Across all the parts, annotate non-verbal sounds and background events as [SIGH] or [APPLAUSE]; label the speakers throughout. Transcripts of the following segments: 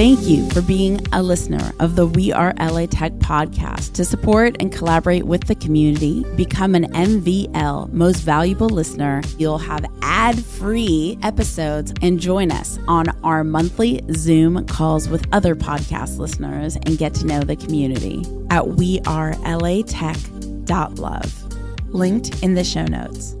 Speaker 1: Thank you for being a listener of the We Are LA Tech podcast. To support and collaborate with the community, become an MVL Most Valuable Listener. You'll have ad free episodes and join us on our monthly Zoom calls with other podcast listeners and get to know the community at wearelatech.love. Linked in the show notes.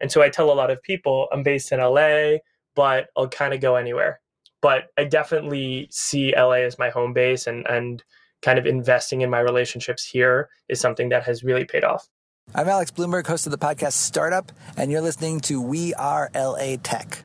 Speaker 2: And so I tell a lot of people I'm based in LA, but I'll kind of go anywhere but I definitely see LA as my home base and and kind of investing in my relationships here is something that has really paid off.
Speaker 3: I'm Alex Blumberg, host of the podcast Startup, and you're listening to We Are LA Tech.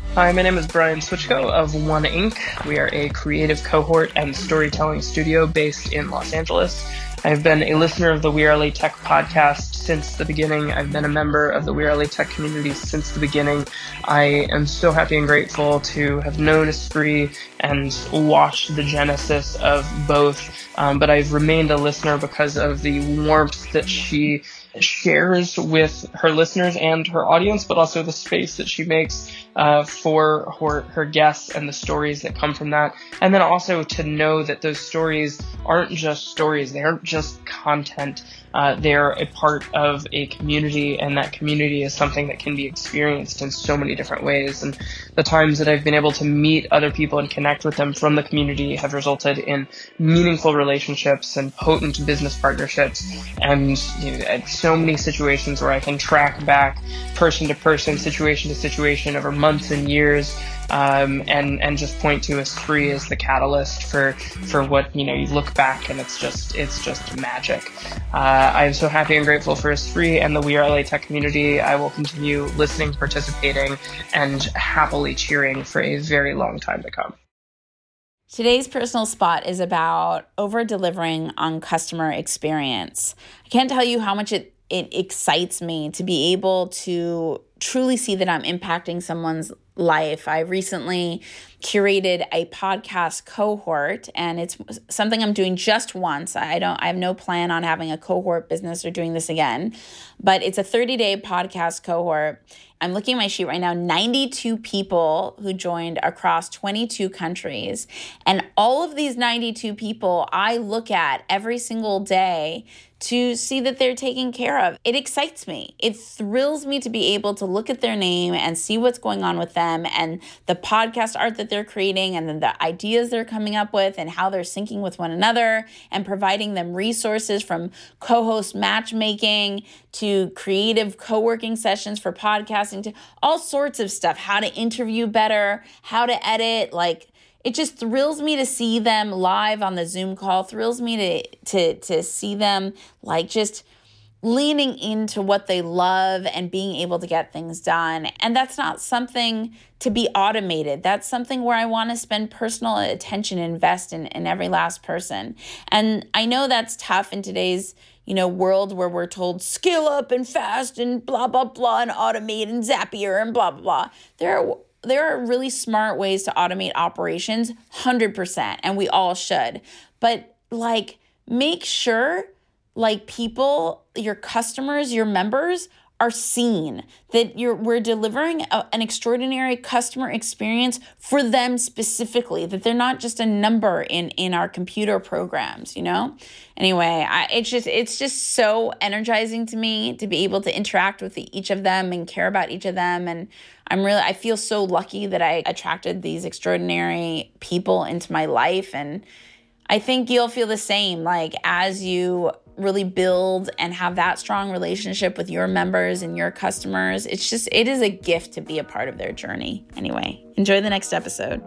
Speaker 2: Hi, my name is Brian Swichkow of One Inc. We are a creative cohort and storytelling studio based in Los Angeles. I've been a listener of the We Are LA Tech podcast since the beginning. I've been a member of the We Are LA Tech community since the beginning. I am so happy and grateful to have known Espree and watched the genesis of both. Um, but I've remained a listener because of the warmth that she shares with her listeners and her audience, but also the space that she makes uh, for her, her guests and the stories that come from that. And then also to know that those stories aren't just stories, they aren't just content. Uh, they're a part of a community, and that community is something that can be experienced in so many different ways. And the times that I've been able to meet other people and connect with them from the community have resulted in meaningful relationships and potent business partnerships, and you know, so many situations where I can track back person to person, situation to situation over months and years um, and and just point to Espree as the catalyst for for what you know you look back and it's just it's just magic. Uh, I'm so happy and grateful for Espree and the We Are LA Tech community. I will continue listening, participating, and happily cheering for a very long time to come.
Speaker 1: Today's personal spot is about over delivering on customer experience. I can't tell you how much it, it excites me to be able to truly see that I'm impacting someone's life. I recently curated a podcast cohort and it's something I'm doing just once. I don't I have no plan on having a cohort business or doing this again, but it's a 30-day podcast cohort. I'm looking at my sheet right now 92 people who joined across 22 countries. And all of these 92 people I look at every single day to see that they're taken care of. It excites me. It thrills me to be able to look at their name and see what's going on with them and the podcast art that they're creating and then the ideas they're coming up with and how they're syncing with one another and providing them resources from co host matchmaking to creative co working sessions for podcasting to all sorts of stuff, how to interview better, how to edit, like it just thrills me to see them live on the Zoom call, thrills me to to to see them like just leaning into what they love and being able to get things done. And that's not something to be automated. That's something where I want to spend personal attention, invest in, in every last person. And I know that's tough in today's you know, world where we're told skill up and fast and blah blah blah and automate and Zapier and blah blah blah. There are there are really smart ways to automate operations 100% and we all should. But like make sure like people your customers your members are seen that you're we're delivering a, an extraordinary customer experience for them specifically that they're not just a number in in our computer programs you know? Anyway I, it's just it's just so energizing to me to be able to interact with each of them and care about each of them. And i'm really i feel so lucky that i attracted these extraordinary people into my life. And I think you'll feel the same. Like, as you really build and have that strong relationship with your members and your customers. It's just, it is a gift to be a part of their journey. Anyway, enjoy the next episode.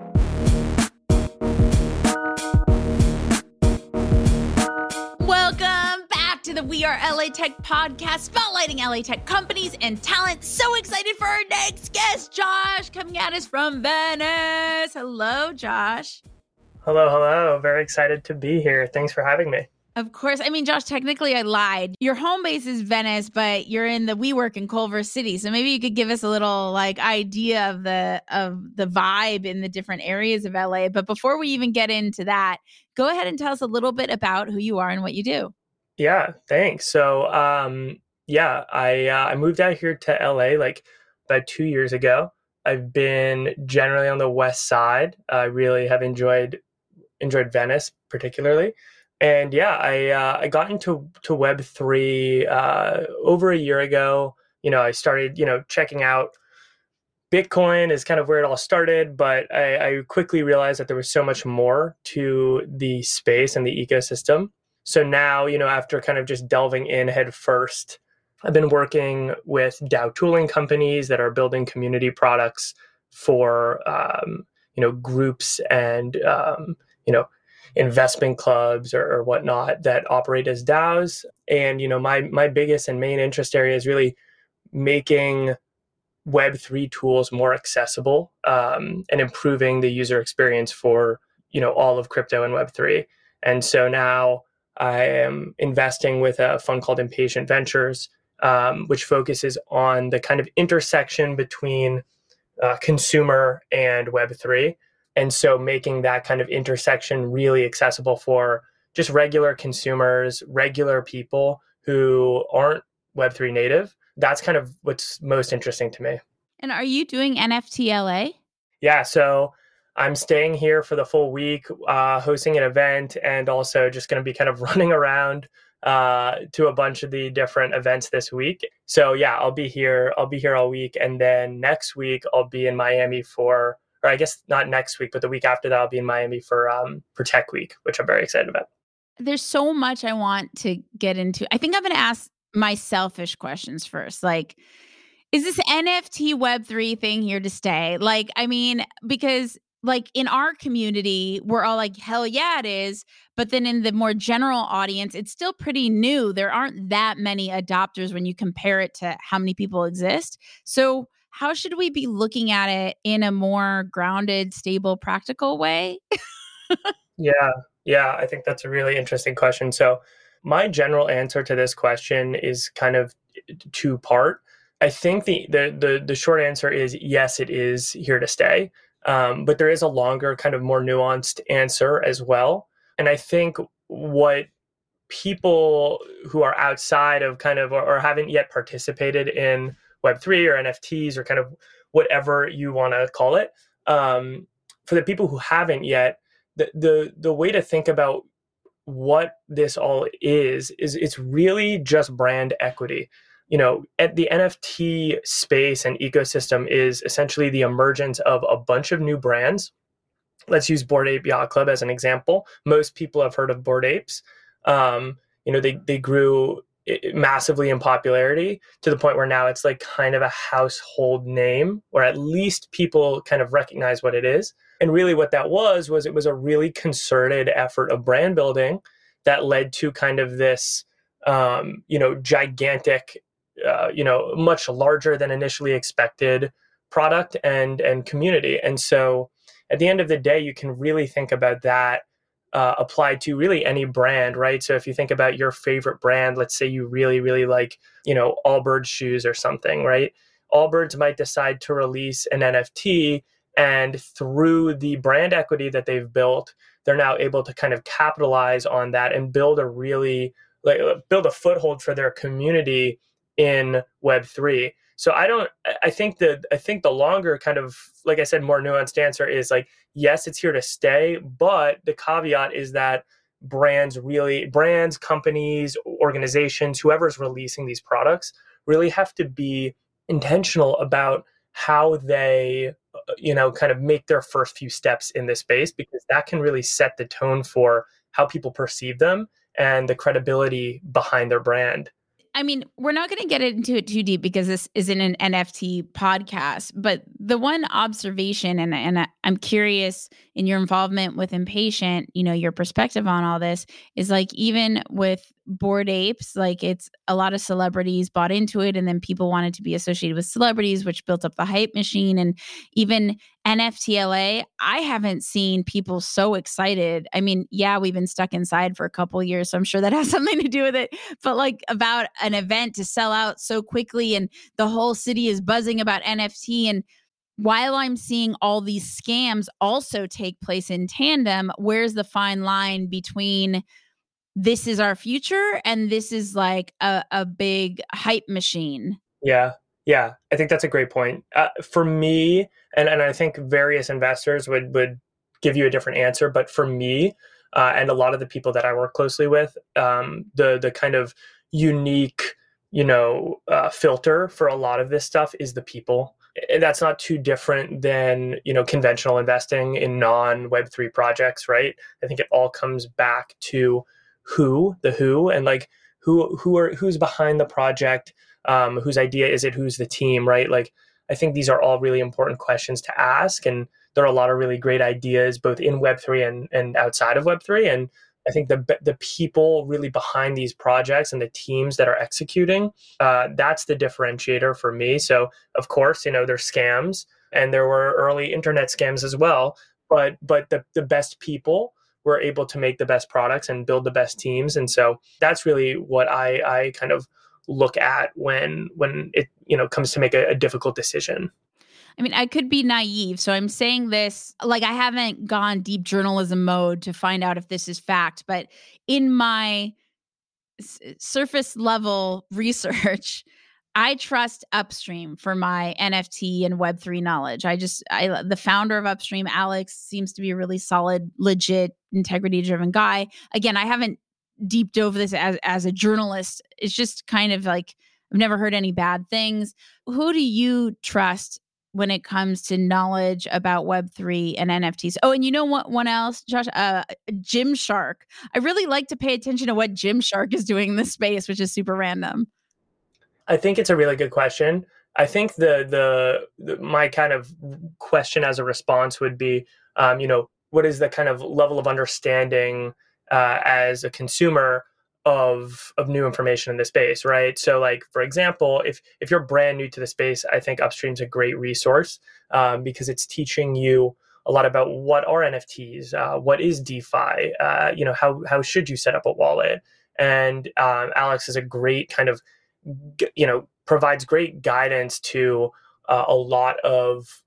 Speaker 1: Welcome back to to the We Are LA Tech podcast, spotlighting LA Tech companies and talent. So excited for our next guest, Josh, coming at us from Venice. Hello, Josh.
Speaker 4: Hello, hello. Very excited to be here. Thanks for having me.
Speaker 1: Of course. I mean, Josh, technically I lied. Your home base is Venice, but you're in the WeWork in Culver City. So maybe you could give us a little like idea of the of the vibe in the different areas of LA. But before we even get into that, go ahead and tell us a little bit about who you are and what you do.
Speaker 4: Yeah, thanks. So, um, yeah, I uh, I moved out here to LA like about two years ago. I've been generally on the west side. I really have enjoyed enjoyed Venice particularly and yeah, I uh, I got into to Web three uh, over a year ago. You know, I started you know checking out Bitcoin is kind of where it all started, but I, I quickly realized that there was so much more to the space and the ecosystem. So now, you know, after kind of just delving in head first, I've been working with DAO tooling companies that are building community products for um, you know groups and um, you know investment clubs or, or whatnot that operate as DAOs. And you know, my my biggest and main interest area is really making Web three tools more accessible um, and improving the user experience for you know all of crypto and Web three. And so now I am investing with a fund called Impatient Ventures, um, which focuses on the kind of intersection between uh, consumer and Web three. And so making that kind of intersection really accessible for just regular consumers, regular people who aren't Web3 native. That's kind of what's most interesting to me.
Speaker 1: And are you doing NFTLA?
Speaker 4: Yeah. So I'm staying here for the full week, uh, hosting an event, and also just going to be kind of [LAUGHS] running around uh, to a bunch of the different events this week. So yeah, I'll be here. I'll be here all week, and then next week I'll be in Miami for or I guess not next week, but the week after that, I'll be in Miami for um, for Tech Week, which I'm very excited about.
Speaker 1: There's so much I want to get into. I think I'm going to ask my selfish questions first. Like, is this NFT Web3 thing here to stay? Like, I mean, because like in our community, we're all like, hell yeah, it is. But then in the more general audience, it's still pretty new. There aren't that many adopters when you compare it to how many people exist. So, how should we be looking at it in a more grounded, stable, practical way? [LAUGHS]
Speaker 4: yeah, yeah, I think that's a really interesting question. So, my general answer to this question is kind of two part. I think the, the the the short answer is yes, it is here to stay. Um, but there is a longer, kind of more nuanced answer as well. And I think what people who are outside of kind of or, or haven't yet participated in Web3 or NFTs or kind of whatever you want to call it. Um, for the people who haven't yet, the, the the way to think about what this all is is it's really just brand equity. You know, at the NFT space and ecosystem is essentially the emergence of a bunch of new brands. Let's use Bored Ape Yacht Club as an example. Most people have heard of Bored Apes. Um, you know, they they grew massively in popularity to the point where now it's like kind of a household name or at least people kind of recognize what it is. And really what that was was it was a really concerted effort of brand building that led to kind of this um, you know gigantic uh, you know much larger than initially expected product and and community. And so at the end of the day you can really think about that uh, applied to really any brand, right? So if you think about your favorite brand, let's say you really, really like, you know, Allbirds shoes or something, right? Allbirds might decide to release an NFT, and through the brand equity that they've built, they're now able to kind of capitalize on that and build a really like build a foothold for their community in Web three. So I don't. I think the I think the longer kind of like I said, more nuanced answer is like yes, it's here to stay, but the caveat is that brands really brands, companies, organizations, whoever's releasing these products really have to be intentional about how they uh, you know kind of make their first few steps in this space because that can really set the tone for how people perceive them and the credibility behind their brand
Speaker 1: I mean, we're not going to get into it too deep because this isn't an NFT podcast. But the one observation, and and I'm curious in your involvement with Impatient, you know, your perspective on all this is like even with Bored Apes, like it's a lot of celebrities bought into it, and then people wanted to be associated with celebrities, which built up the hype machine. And even NFTLA, I haven't seen people so excited. I mean, yeah, we've been stuck inside for a couple years, so I'm sure that has [LAUGHS] something to do with it. But like about an event to sell out so quickly, and the whole city is buzzing about NFT and while I'm seeing all these scams also take place in tandem, where's the fine line between this is our future and this is like a, a big hype machine?
Speaker 4: Yeah. Yeah. I think that's a great point. Uh, for me, and, and I think various investors would, would give you a different answer, but for me, uh, and a lot of the people that I work closely with, um, the the kind of unique, you know, uh, filter for a lot of this stuff is the people And that's not too different than you know conventional investing in non web 3 projects right i think it all comes back to who the who and like who who are who's behind the project um, whose idea is it who's the team right like i think these are all really important questions to ask and there are a lot of really great ideas both in web3 and, and outside of web3 and I think the the people really behind these projects and the teams that are executing, uh, that's the differentiator for me. So of course, you know, there's scams and there were early internet scams as well, but but the the best people were able to make the best products and build the best teams, and so that's really what I I kind of look at when when it you know comes to make a, a difficult decision.
Speaker 1: I mean, I could be naive. So I'm saying this like I haven't gone deep journalism mode to find out if this is fact, but in my s- surface level research, I trust Upstream for my NFT and Web3 knowledge. I just, I, the founder of Upstream, Alex, seems to be a really solid, legit, integrity driven guy. Again, I haven't deep dove this as, as a journalist. It's just kind of like, I've never heard any bad things. Who do you trust when it comes to knowledge about Web3 and NFTs. Oh, and you know what one else, Josh? Uh, Gymshark. I really like to pay attention to what Gymshark is doing in this space, which is super random.
Speaker 4: I think it's a really good question. I think the, the, the my kind of question as a response would be, um, you know, what is the kind of level of understanding uh, as a consumer of of new information in the space right so like for example if if you're brand new to the space i think upstream's a great resource um, because it's teaching you a lot about what are nfts uh, what is defi uh, you know how how should you set up a wallet and um, alex is a great kind of you know provides great guidance to uh, a lot of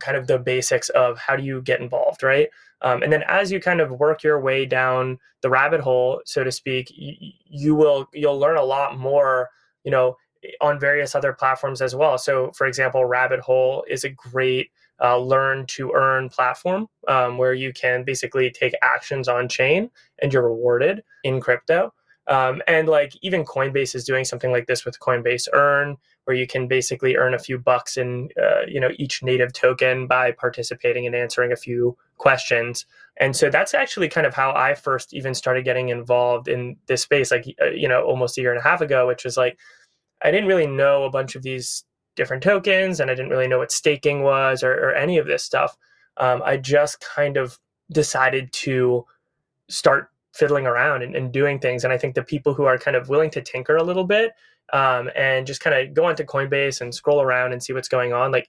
Speaker 4: kind of the basics of how do you get involved right um, and then as you kind of work your way down the rabbit hole, so to speak, you, you will you'll learn a lot more, you know, on various other platforms as well. So, for example, Rabbit Hole is a great uh, learn to earn platform um, where you can basically take actions on chain and you're rewarded in crypto. Um, and like even Coinbase is doing something like this with Coinbase Earn, where you can basically earn a few bucks in uh, you know each native token by participating and answering a few questions. And so that's actually kind of how I first even started getting involved in this space, like uh, you know almost a year and a half ago, which was like I didn't really know a bunch of these different tokens, and I didn't really know what staking was or, or any of this stuff. Um, I just kind of decided to start fiddling around and, and, doing things. And I think the people who are kind of willing to tinker a little bit um, and just kind of go onto Coinbase and scroll around and see what's going on, like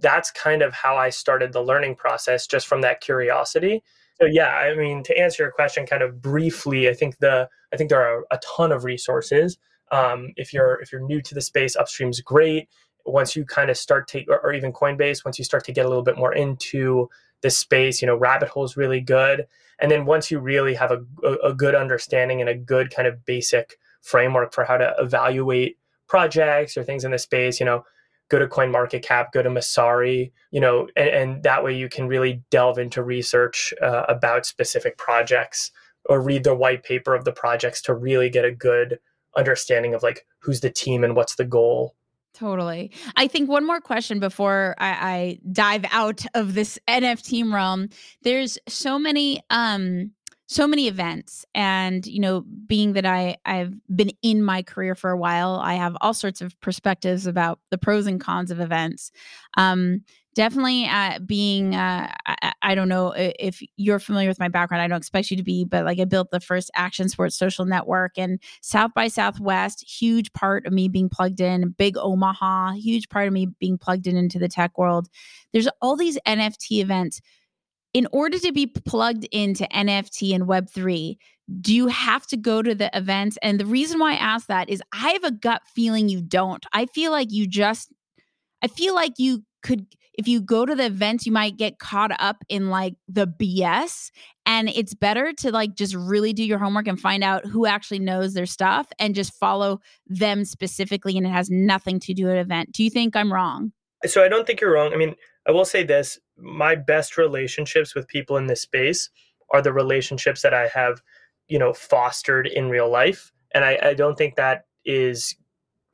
Speaker 4: that's kind of how I started the learning process just from that curiosity. So yeah, I mean to answer your question kind of briefly, I think the I think there are a ton of resources. Um, if you're if you're new to the space, Upstream's great. Once you kind of start to, or, or even Coinbase, once you start to get a little bit more into this space, you know, Rabbit Hole is really good. And then once you really have a, a, good understanding and a good kind of basic framework for how to evaluate projects or things in the space, you know, go to CoinMarketCap, go to Messari, you know, and, and that way you can really delve into research uh, about specific projects or read the white paper of the projects to really get a good understanding of like who's the team and what's the goal
Speaker 1: Totally. I think one more question before I, I dive out of this NFT realm. There's so many um so many events and you know being that i i've been in my career for a while i have all sorts of perspectives about the pros and cons of events um definitely uh, being uh, I, I, don't know if you're familiar with my background i don't expect you to be but like i built the first action sports social network and south by southwest huge part of me being plugged in big omaha huge part of me being plugged in into the tech world. There's all these nft events. In order to be plugged into nft and web3 do you have to go to the events? And the reason why i ask that is i have a gut feeling you don't. I feel like you just i feel like you could if you go to the events you might get caught up in like the bs and it's better to like just really do your homework and find out who actually knows their stuff and just follow them specifically and it has nothing to do with an event. Do you think i'm wrong?
Speaker 4: So i don't think you're wrong. I mean i will say this my best relationships with people in this space are the relationships that i have you know fostered in real life and i, I don't think that is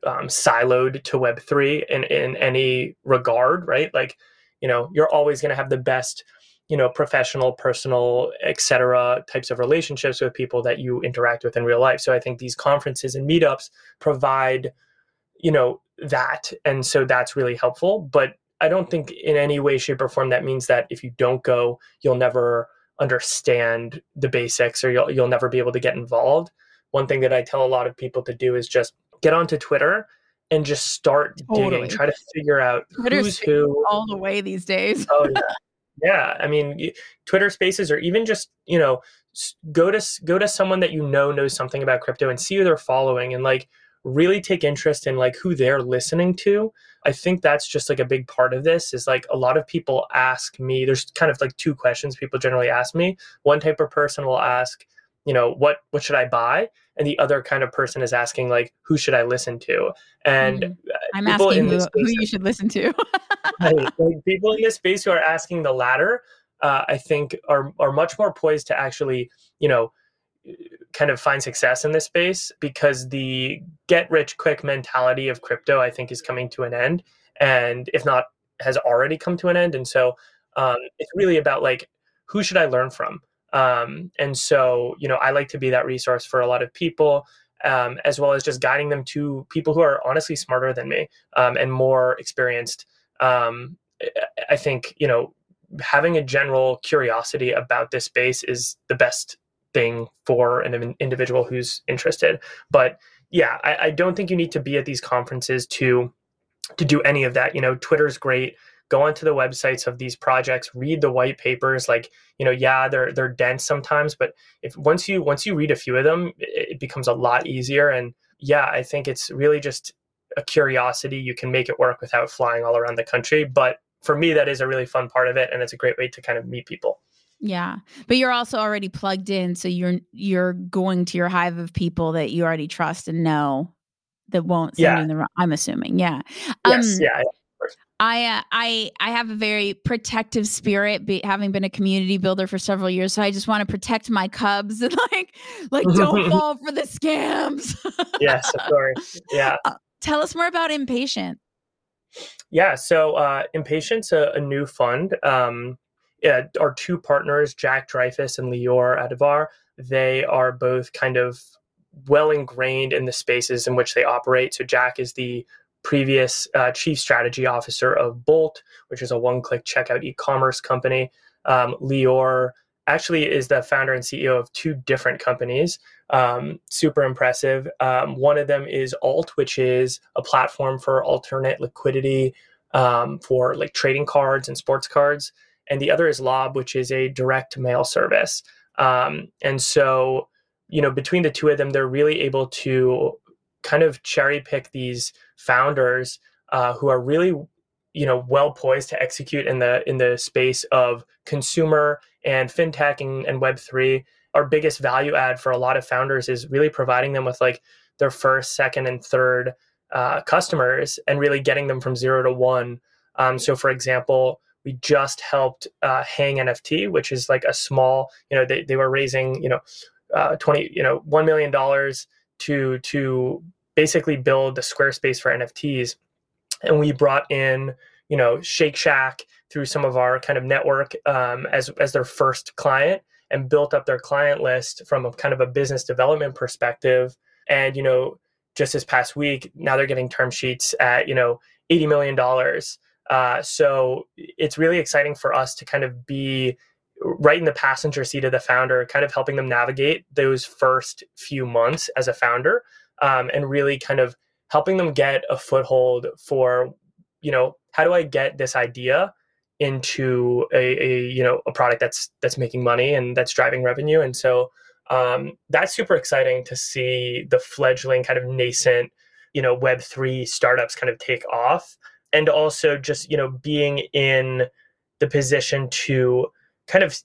Speaker 4: um, siloed to Web3 in, in any regard, right? Like, you know, you're always going to have the best, you know, professional, personal, etc. types of relationships with people that you interact with in real life. So I think these conferences and meetups provide, you know, that. And so that's really helpful. But I don't think in any way, shape, or form that means that if you don't go, you'll never understand the basics or you'll, you'll never be able to get involved. One thing that I tell a lot of people to do is just get onto Twitter and just start totally. digging, try to figure out Twitter's who's who
Speaker 1: all the way these days.
Speaker 4: oh [LAUGHS] yeah. Yeah, I mean, Twitter Spaces, or even just you know, go to go to someone that you know knows something about crypto and see who they're following, and like really take interest in like who they're listening to. I think that's just like a big part of this. Is like a lot of people ask me. There's kind of like two questions people generally ask me. One type of person will ask, you know what what should i buy? And the other kind of person is asking like who should i listen to? And mm-hmm.
Speaker 1: i'm asking who, who you should listen to. [LAUGHS]
Speaker 4: Right, like people in this space who are asking the latter uh, i think are are much more poised to actually you know kind of find success in this space because the get rich quick mentality of crypto i think is coming to an end and if not has already come to an end. And so um, it's really about like who should i learn from um, and so, you know, I like to be that resource for a lot of people, um, as well as just guiding them to people who are honestly smarter than me um, and more experienced. Um, I think, you know, having a general curiosity about this space is the best thing for an individual who's interested. But yeah, I, I don't think you need to be at these conferences to to do any of that. You know, Twitter's great go onto the websites of these projects read the white papers like you know yeah they're they're dense sometimes but if once you once you read a few of them it, it becomes a lot easier. And yeah i think it's really just a curiosity. You can make it work without flying all around the country. But for me that is a really fun part of it and it's a great way to kind of meet people.
Speaker 1: Yeah. But you're also already plugged in so you're you're going to your hive of people that you already trust and know that won't send yeah. you the wrong i'm assuming. Yeah.
Speaker 4: Yes, um, yeah
Speaker 1: I uh, I I have a very protective spirit, be, having been a community builder for several years. So I just want to protect my cubs and like like don't [LAUGHS] fall for the scams.
Speaker 4: yes, of course. Yeah. [LAUGHS] Uh,
Speaker 1: tell us more about Impatient.
Speaker 4: Yeah, so uh, Impatient's a, a new fund. Um, yeah, our two partners, Jack Dreyfus and Leore Avidar, they are both kind of well ingrained in the spaces in which they operate. So Jack is the previous uh, chief strategy officer of Bolt, which is a one click checkout e commerce company. Um, Leore actually is the founder and CEO of two different companies. Um, super impressive. Um, one of them is Alt, which is a platform for alternate liquidity um, for like trading cards and sports cards. And the other is Lob, which is a direct mail service. Um, and so, you know, between the two of them, they're really able to kind of cherry pick these founders uh, who are really you know well poised to execute in the in the space of consumer and fintech and, and web 3 our biggest value add for a lot of founders is really providing them with like their first second and third uh, customers and really getting them from zero to one. Um, so for example we just helped uh, hang nft which is like a small you know they, they were raising you know uh, 20 you know $1 million to to basically build the Squarespace for NFTs. And we brought in, you know, Shake Shack through some of our kind of network um, as as their first client and built up their client list from a kind of a business development perspective. And you know, just this past week, now they're getting term sheets at you know eighty million dollars. Uh, so it's really exciting for us to kind of be right in the passenger seat of the founder, kind of helping them navigate those first few months as a founder, um, and really kind of helping them get a foothold for, you know, how do I get this idea into a, a you know a product that's that's making money and that's driving revenue, and so um, that's super exciting to see the fledgling kind of nascent, you know, Web three startups kind of take off, and also just you know being in the position to kind of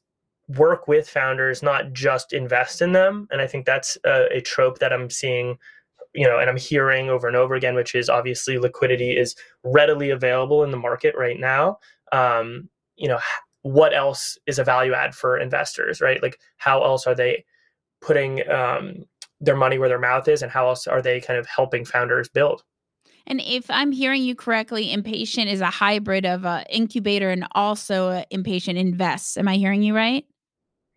Speaker 4: work with founders, not just invest in them. And I think that's a, a, trope that I'm seeing, you know, and I'm hearing over and over again, which is obviously liquidity is readily available in the market right now. Um, you know, what else is a value add for investors, right? Like, how else are they putting um, their money where their mouth is, and how else are they kind of helping founders build?
Speaker 1: And if I'm hearing you correctly, Impatient is a hybrid of a incubator and also a Impatient invests. Am I hearing you right?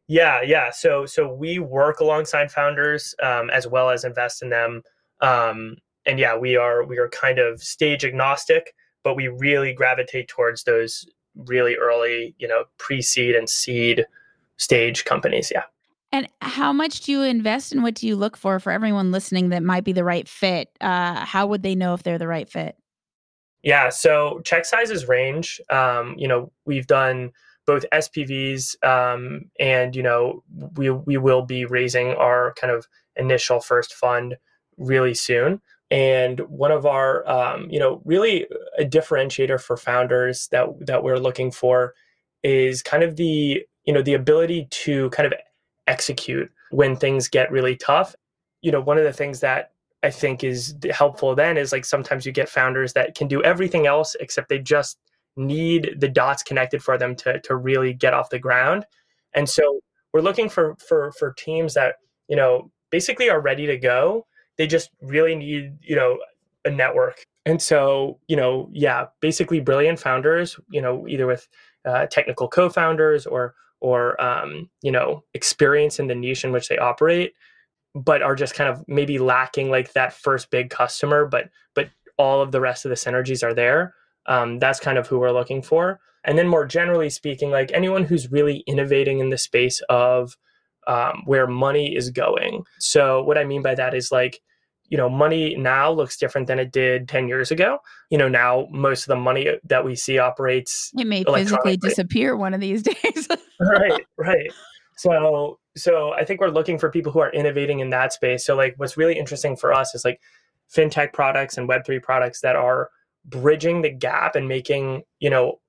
Speaker 4: Yeah, yeah. So so we work alongside founders um, as well as invest in them. Um, and yeah, we are we are kind of stage agnostic, but we really gravitate towards those really early, you know, pre-seed and seed stage companies. Yeah.
Speaker 1: And how much do you invest and what do you look for for everyone listening that might be the right fit? Uh, how would they know if they're the right fit?
Speaker 4: Yeah, so check sizes range. Um, you know, we've done both SPVs um, and you know we we will be raising our kind of initial first fund really soon. And one of our um, you know really a differentiator for founders that that we're looking for is kind of the you know the ability to kind of execute when things get really tough. You know, one of the things that I think is helpful then is like sometimes you get founders that can do everything else except they just need the dots connected for them to to really get off the ground. And so we're looking for for for teams that, you know, basically are ready to go. They just really need, you know, a network. And so, you know, yeah, basically brilliant founders, you know, either with uh, technical co-founders or or um, you know experience in the niche in which they operate but are just kind of maybe lacking like that first big customer but but all of the rest of the synergies are there. Um, that's kind of who we're looking for. And then more generally speaking like anyone who's really innovating in the space of um, where money is going. So what i mean by that is like you know money now looks different than it did 10 years ago. You know now most of the money that we see operates
Speaker 1: it may physically disappear one of these [LAUGHS] days. [LAUGHS]
Speaker 4: Right right. So so i think we're looking for people who are innovating in that space. So like what's really interesting for us is like fintech products and web3 products that are bridging the gap and making you know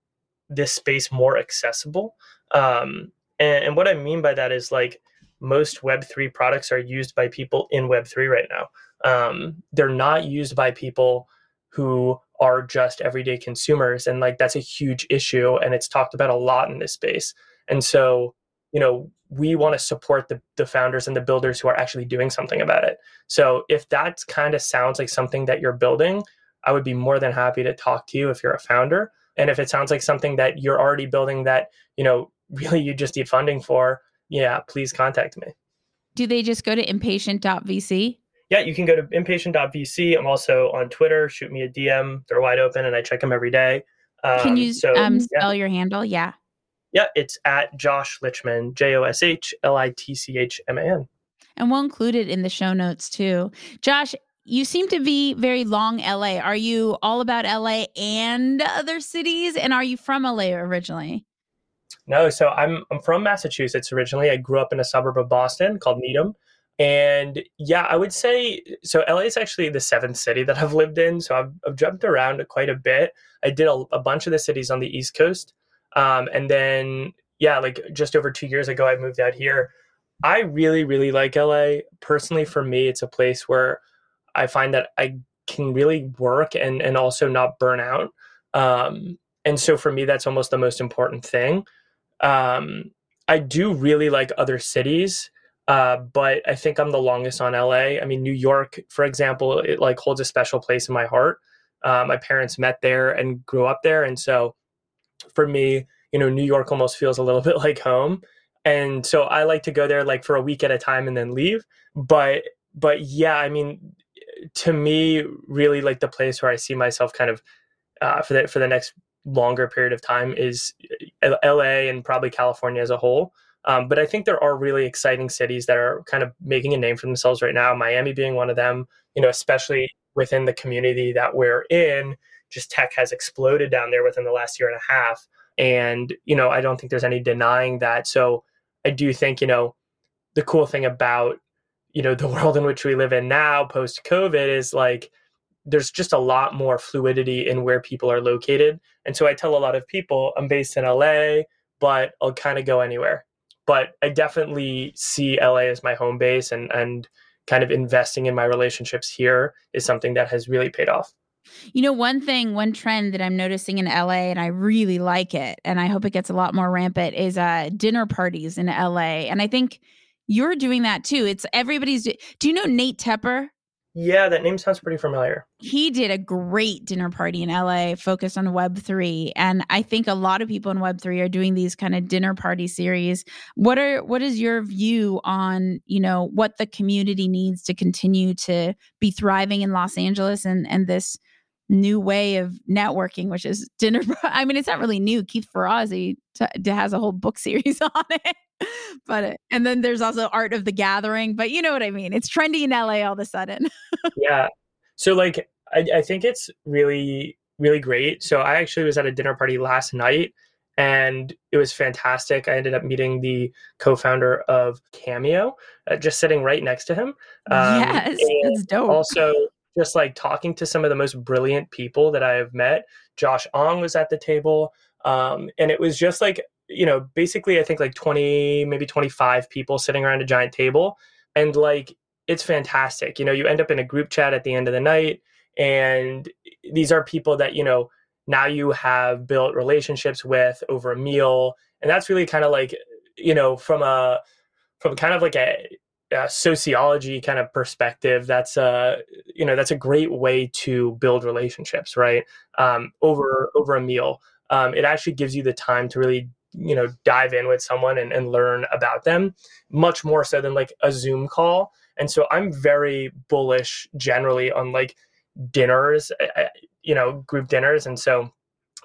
Speaker 4: this space more accessible. Um and, and what i mean by that is like most web3 products are used by people in web3 right now um, they're not used by people who are just everyday consumers and like that's a huge issue and it's talked about a lot in this space. And so you know we want to support the, the founders and the builders who are actually doing something about it. So if that kind of sounds like something that you're building i would be more than happy to talk to you if you're a founder. And if it sounds like something that you're already building that you know [LAUGHS] really you just need funding for yeah please contact me.
Speaker 1: Do they just go to impatient.vc
Speaker 4: yeah, you can go to impatient.vc. I'm also on Twitter. Shoot me a DM. They're wide open and I check them every day.
Speaker 1: Um, can you so, um, spell yeah. your handle? Yeah.
Speaker 4: Yeah, it's at Josh Litchman, J O S H L I T C H M A N.
Speaker 1: And we'll include it in the show notes too. Josh, you seem to be very long LA. Are you all about LA and other cities? And are you from LA originally?
Speaker 4: No, so I'm I'm from Massachusetts originally. I grew up in a suburb of Boston called Needham. And yeah, I would say so. LA is actually the seventh city that I've lived in. So I've, I've jumped around quite a bit. I did a, a, bunch of the cities on the East Coast. Um, and then, yeah, like just over two years ago, I moved out here. I really, really like LA. Personally, for me, it's a place where I find that I can really work and, and also not burn out. Um, and so for me, that's almost the most important thing. Um, I do really like other cities uh, but I think I'm the longest on LA. I mean, New York, for example, it like holds a special place in my heart. Uh, my parents met there and grew up there, and so for me, you know, New York almost feels a little [LAUGHS] bit like home. And so I like to go there like for a week at a time and then leave. But but yeah, I mean, to me, really like the place where I see myself kind of uh, for the for the next longer period of time is uh, LA and probably California as a whole. Um, but I think there are really exciting cities that are kind of making a name for themselves right now. Miami being one of them, you know, especially within the community that we're in. Just tech has exploded down there within the last year and a half. And, you know, I don't think there's any denying that. So I do think, you know, the cool thing about, you know, [LAUGHS] the world in which we live in now post COVID is like, there's just a lot more fluidity in where people are located. And so I tell a lot of people I'm based in LA, but I'll kind of go anywhere but I definitely see LA as my home base and and kind of investing in my relationships here is something that has really paid off.
Speaker 1: You know, one thing, one trend that I'm noticing in LA, and I really like it, and I hope it gets a lot more rampant, is uh, dinner parties in LA. And I think you're doing that too. It's everybody's. Do you know Nate Tepper?
Speaker 4: Yeah, that name sounds pretty familiar.
Speaker 1: He did a great dinner party in LA focused on Web3 and I think a lot of people in Web3 are doing these kind of dinner party series. What are what is your view on, you know, what the community needs to continue to be thriving in Los Angeles and and this new way of networking, which is dinner. [LAUGHS] I mean, it's not really new. Keith Ferrazzi t- has a whole book [LAUGHS] series on it [LAUGHS] but and then there's also art of the gathering but you know what i mean it's trendy in la all of a sudden. [LAUGHS]
Speaker 4: Yeah. So like I, I think it's really really great. So i actually was at a dinner party last night and it was fantastic. I ended up meeting the co-founder of cameo uh, just sitting right next to him
Speaker 1: um, yes that's dope.
Speaker 4: also just like talking to some of the most brilliant people that i have met. Josh ong was at the table um, and it was just like you know, basically I think like 20, maybe 25 people sitting around a giant table. And like it's fantastic. You know, you end up in a group chat at the end of the night and these are people that, you know, now you have built relationships with over a meal. And that's really kind of like, you know, from a from kind of like a, a sociology kind of perspective, that's a you know that's a great way to build relationships, right? Um, over over a meal, um, it actually gives you the time to really you know dive in with someone and, and learn about them much more so than like a zoom call. And so i'm very bullish generally on like dinners eh, eh, you know group dinners. And so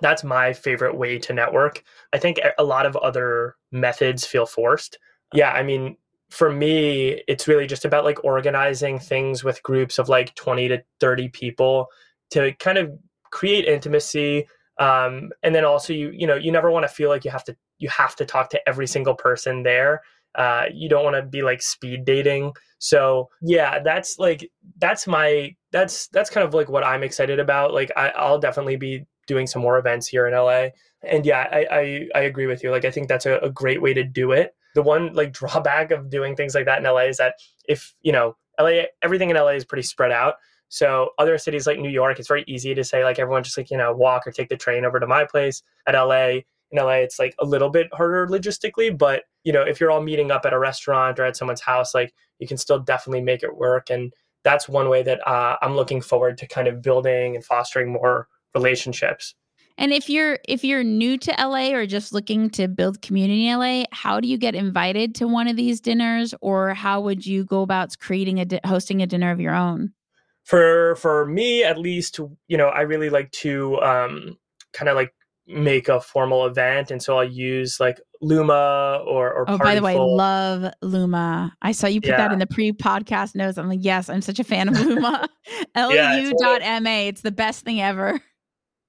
Speaker 4: that's my favorite way to network. I think a lot of other methods feel forced. Yeah i mean for me it's really just about like organizing things with groups of like 20 to 30 people to kind of create intimacy um, and then also you you know you never want to feel like you have to you have to talk to every single person there. Uh, you don't want to be like speed dating. So yeah that's like that's my that's that's kind of like what i'm excited about. Like I, i'll definitely be doing some more events here in la and yeah i i, I agree with you. Like i think that's a, a great way to do it. The one like [LAUGHS] drawback of doing things like that in la is that if you know la everything in la is pretty spread out so other cities like New York, it's very easy to say like everyone just like, you know, walk or take the train over to my place. At LA, in LA, it's like a little bit harder logistically, but you know, if you're all meeting up at a restaurant or at someone's house, like you can still definitely make it work. And that's one way that uh, I'm looking forward to kind of building and fostering more relationships.
Speaker 1: And if you're if you're new to LA or just looking to build community in LA, how do you get invited to one of these dinners, or how would you go about creating a di- hosting a dinner of your own?
Speaker 4: For for me at least you know i really like to um kind of like make a formal event and so i'll use like luma or or
Speaker 1: oh by the way love luma. I saw you put yeah. that in the pre-podcast notes. I'm like yes i'm such a fan of luma. [LAUGHS] Lu.ma it's the best thing ever.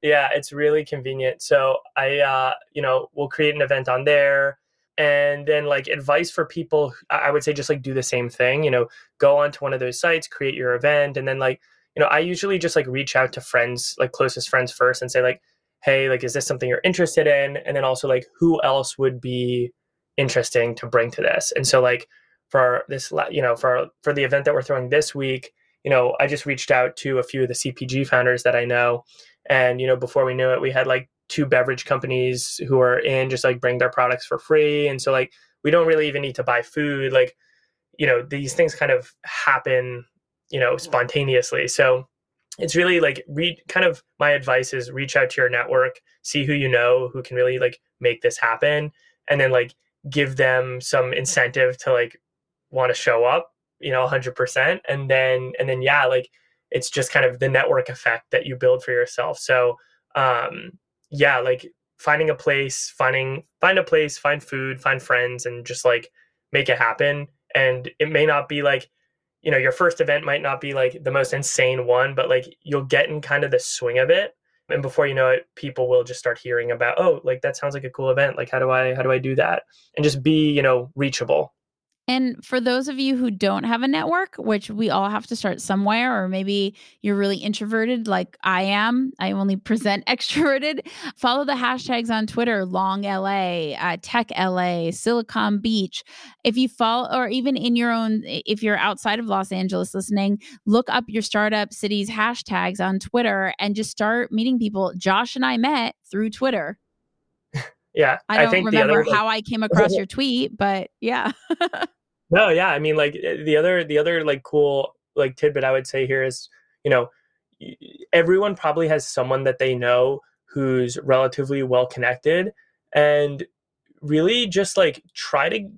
Speaker 4: Yeah it's really convenient. So i uh you know we'll create an event on there and then like advice for people i would say just like do the same thing you know go onto one of those sites create your event and then like you know i usually just like reach out to friends like closest friends first and say like hey like is this something you're interested in? And then also like who else would be interesting to bring to this? And so like for this you know for for the event that we're throwing this week you know i just reached out to a few of the cpg founders that i know. And you know before we knew it we had like two beverage companies who are in just like bring their products for free. And so like we don't really even need to buy food. Like you know these things kind of happen you know spontaneously. So it's really like read kind of my advice is reach out to your network see who you know who can really like make this happen and then like give them some incentive to like want to show up you know 100% and then and then yeah like it's just kind of the network effect that you build for yourself. So um yeah, like finding a place, finding find a place, find food, find friends, and just like make it happen. And it may not be like, you know, your first event might not be like the most insane one, but like you'll get in kind of the swing of it. And before you know it, people will just start hearing about, oh, like that sounds like a cool event. Like how do I how do I do that? And just be, you know, reachable.
Speaker 1: And for those of you who don't have a network, which we all have to start somewhere, or maybe you're really introverted like I am, I only present [LAUGHS] extroverted, follow the hashtags on Twitter Long LA, uh, Tech LA, Silicon Beach. If you follow, or even in your own, if you're outside of Los Angeles listening, look up your startup cities hashtags on Twitter and just start meeting people. Josh and I met through Twitter.
Speaker 4: Yeah.
Speaker 1: I don't I remember other, how like, I came across [LAUGHS] your tweet, but yeah. [LAUGHS]
Speaker 4: no, yeah. I mean, like eh, the other, the other like cool like tidbit I would say here is, you know, everyone probably has someone that they know who's relatively well connected and really just like try to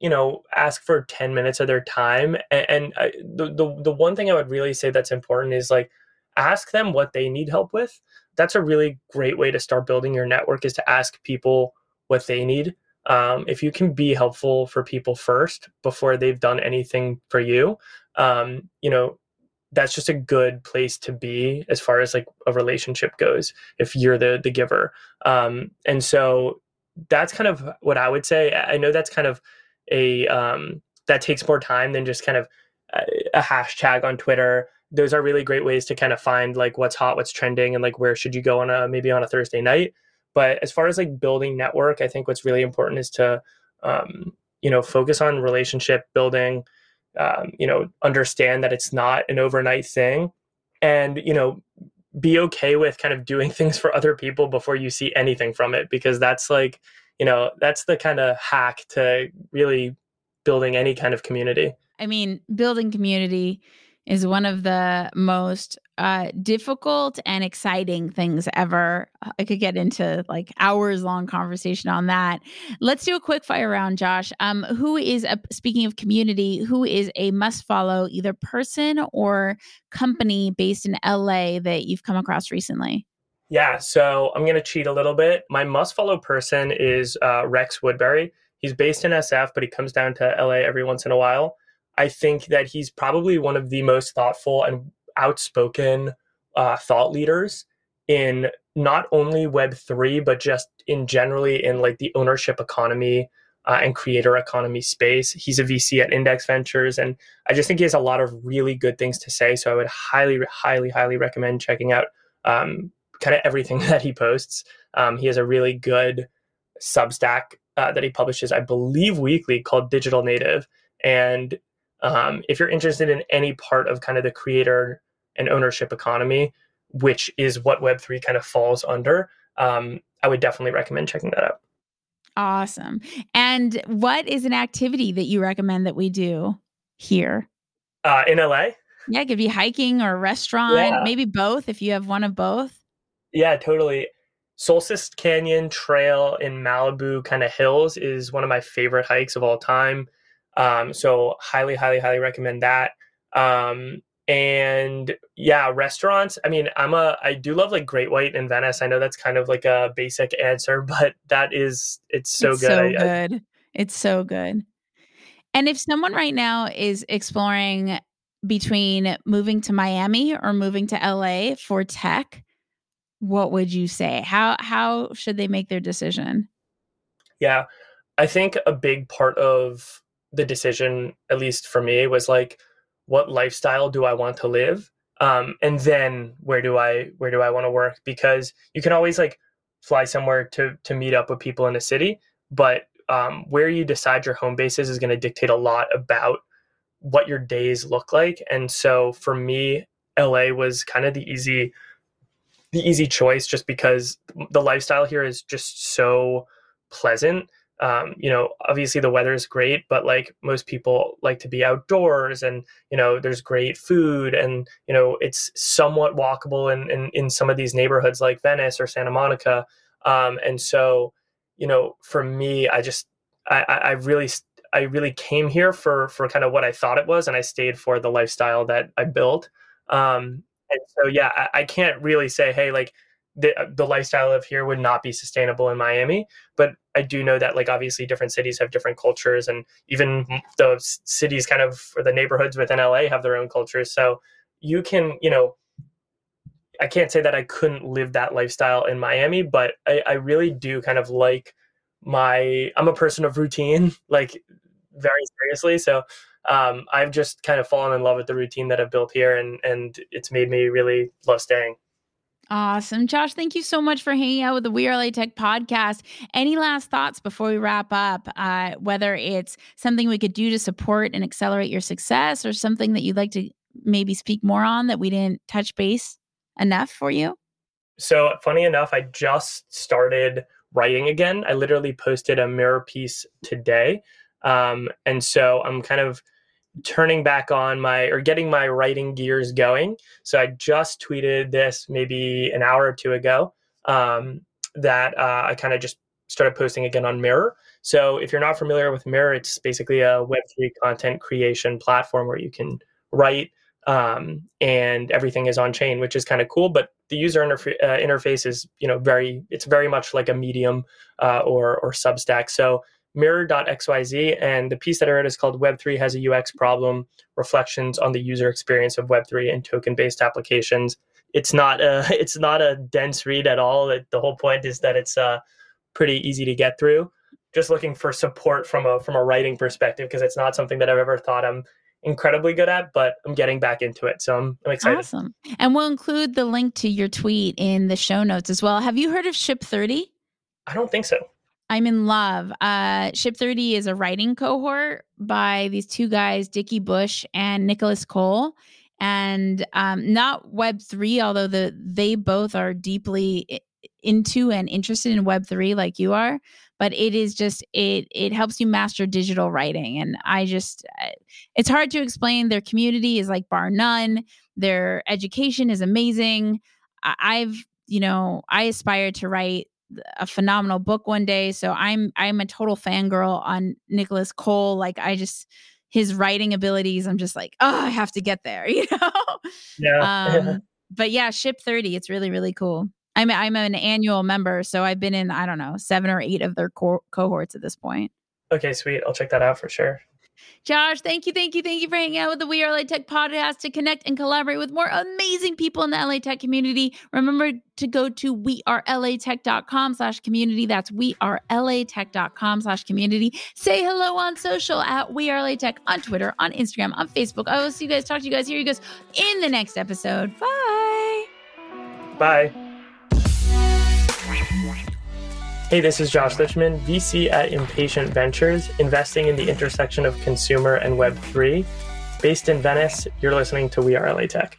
Speaker 4: you know ask for 10 minutes of their time and, and I, the, the the one thing i would really say that's important is like ask them what they need help with that's a really great way to start building your network is to ask people what they need. Um, if you can be helpful for people first before they've done anything for you, um, you know, that's just a good place to be as far as like a relationship goes. If you're the the giver, um, and so that's kind of what I would say. I know that's kind of a um, that takes more time than just kind of a, hashtag on Twitter those are really great ways to kind of find like what's hot, what's trending, and like where should you go on a maybe on a Thursday night. But as far as like building network, I think what's really important is to um, you know focus on relationship building. Um, you know, understand that it's not an overnight thing, and you know, be okay with kind of doing [LAUGHS] things for other people before you see anything from it, because that's like you know that's the kind of hack to really building any kind of community.
Speaker 1: I mean, building community is one of the most uh, difficult and exciting things ever. I could get into like hours long conversation on that. Let's do a quick fire round, Josh. Um, who is a speaking of community? Who is a must follow either person or company based in LA that you've come across recently?
Speaker 4: Yeah, so I'm to cheat a little bit. My must follow person is uh, Rex Woodbury. He's based in SF, but he comes down to LA every once in a while. I think that he's probably one of the most thoughtful and outspoken uh, thought leaders in not only Web3, but just in generally in like the ownership economy uh, and creator economy space. He's a VC at Index Ventures, and I just think he has a lot of really good things to say. So I would highly, highly, highly recommend checking out um, kind of everything [LAUGHS] that he posts. Um, he has a really good Substack uh, that he publishes, I believe, weekly called Digital Native. And um, if you're interested in any part of kind of the creator and ownership economy, which is what Web3 kind of falls under, um, I would definitely recommend checking that out.
Speaker 1: Awesome. And what is an activity that you recommend that we do here?
Speaker 4: Uh, in LA?
Speaker 1: Yeah, it could be hiking or restaurant, yeah. maybe both if you have one of both.
Speaker 4: Yeah, totally. Solstice Canyon Trail in Malibu kind of hills is one of my favorite hikes of all time. Um, so highly, highly, highly recommend that. Um, and yeah, restaurants. I mean, I'm a I do love like Great White in Venice. I know that's kind of like a basic answer, [LAUGHS] but that is it's so
Speaker 1: it's
Speaker 4: good.
Speaker 1: So I, good. I, it's so good. And if someone right now is exploring between moving to Miami or moving to LA for tech, what would you say? How how should they make their decision?
Speaker 4: Yeah. I think a big part of the decision, at least for me, was like, what lifestyle do I want to live? Um, and then where do I where do I want to work? Because you can always like fly somewhere to to meet up with people in a city, but um, where you decide your home base is is going to dictate a lot about what your days look like. And so for me, LA was kind of the easy the easy choice just because the lifestyle here is just so pleasant um, you know, obviously the weather is great, but like most people like to be outdoors and, you know, there's great food and, you know, it's somewhat walkable in, in, in some of these neighborhoods like Venice or Santa Monica. Um, and so, you know, for me, I just, I, I really, I really came here for, for kind of what I thought it was. And I stayed for the lifestyle that I built. Um, and so, yeah, I, I can't really say, Hey, like, the, the lifestyle of here would not be sustainable in Miami. But I do know that like obviously different cities have different cultures, and even the cities kind of or the neighborhoods within LA have their own cultures. So you can you know. I can't say that I couldn't live that lifestyle in Miami, but I, I really do kind of like my I'm a person of routine, [LAUGHS] like very seriously. So um, I've just kind of fallen in love with the routine that I've built here, and and it's made me really love staying.
Speaker 1: Awesome. Josh, thank you so much for hanging out with the We Are LA Tech podcast. Any last thoughts before we wrap up? Uh, whether it's something we could do to support and accelerate your success or something that you'd like to maybe speak more on that we didn't touch base enough for you?
Speaker 4: So, funny enough, I just started writing again. I literally posted a mirror piece today. Um, and so I'm kind of turning back on my or getting my writing gears going. So I just tweeted this maybe an hour or two ago um, that uh, I kind of just started posting again on Mirror. So if you're not familiar with Mirror, it's basically a Web3 content creation platform where you can write um, and everything is on chain, which is kind of cool. But the user uh, interface is, you know, very it's very much like a Medium uh, or or Substack. So mirror.xyz and the piece that I read is called Web3 has a UX problem, reflections on the user experience of Web3 and token-based applications. It's not a [LAUGHS] it's not a dense read at all. It, the whole point is that it's uh, pretty easy to get through. Just looking for support from a from a writing perspective because it's not something that I've ever thought I'm incredibly good at, but I'm getting back into it. So I'm, I'm excited.
Speaker 1: Awesome. And we'll include the link to your tweet in the show notes as well. Have you heard of Ship 30?
Speaker 4: I don't think so.
Speaker 1: I'm in love. Uh, Ship 30 is a writing cohort by these two guys, Dickie Bush and Nicholas Cole. And um, not Web3, although the they both are deeply into and interested in Web3 like you are. But it is just it it helps you master digital writing, and I just uh, it's hard to explain. Their community is like bar none. Their education is amazing. I've you know I aspire to write a phenomenal book one day. So I'm I'm a total fangirl on Nicholas Cole. Like I just his writing abilities, I'm just like, oh, I have to get there, [LAUGHS] you know?
Speaker 4: Yeah.
Speaker 1: um, [LAUGHS] but yeah, Ship 30, it's really, really cool. I'm I'm an annual member, so I've been in, I don't know, seven or eight of their co- cohorts at this point.
Speaker 4: Okay, sweet. I'll check that out for sure.
Speaker 1: Josh, thank you, thank you, thank you for hanging out with the We Are LA Tech podcast to connect and collaborate with more amazing people in the LA Tech community. Remember to go to wearelatech.com slash community. That's wearelatech.com slash community. Say hello on social at We Are LA Tech on Twitter, on Instagram, on Facebook. I will see you guys, talk to you guys, here you guys in the next episode. Bye.
Speaker 4: Bye. Hey, this is Josh Litchman, VC at Impatient Ventures, investing in the intersection of consumer and Web3. Based in Venice, you're listening to We Are LA Tech.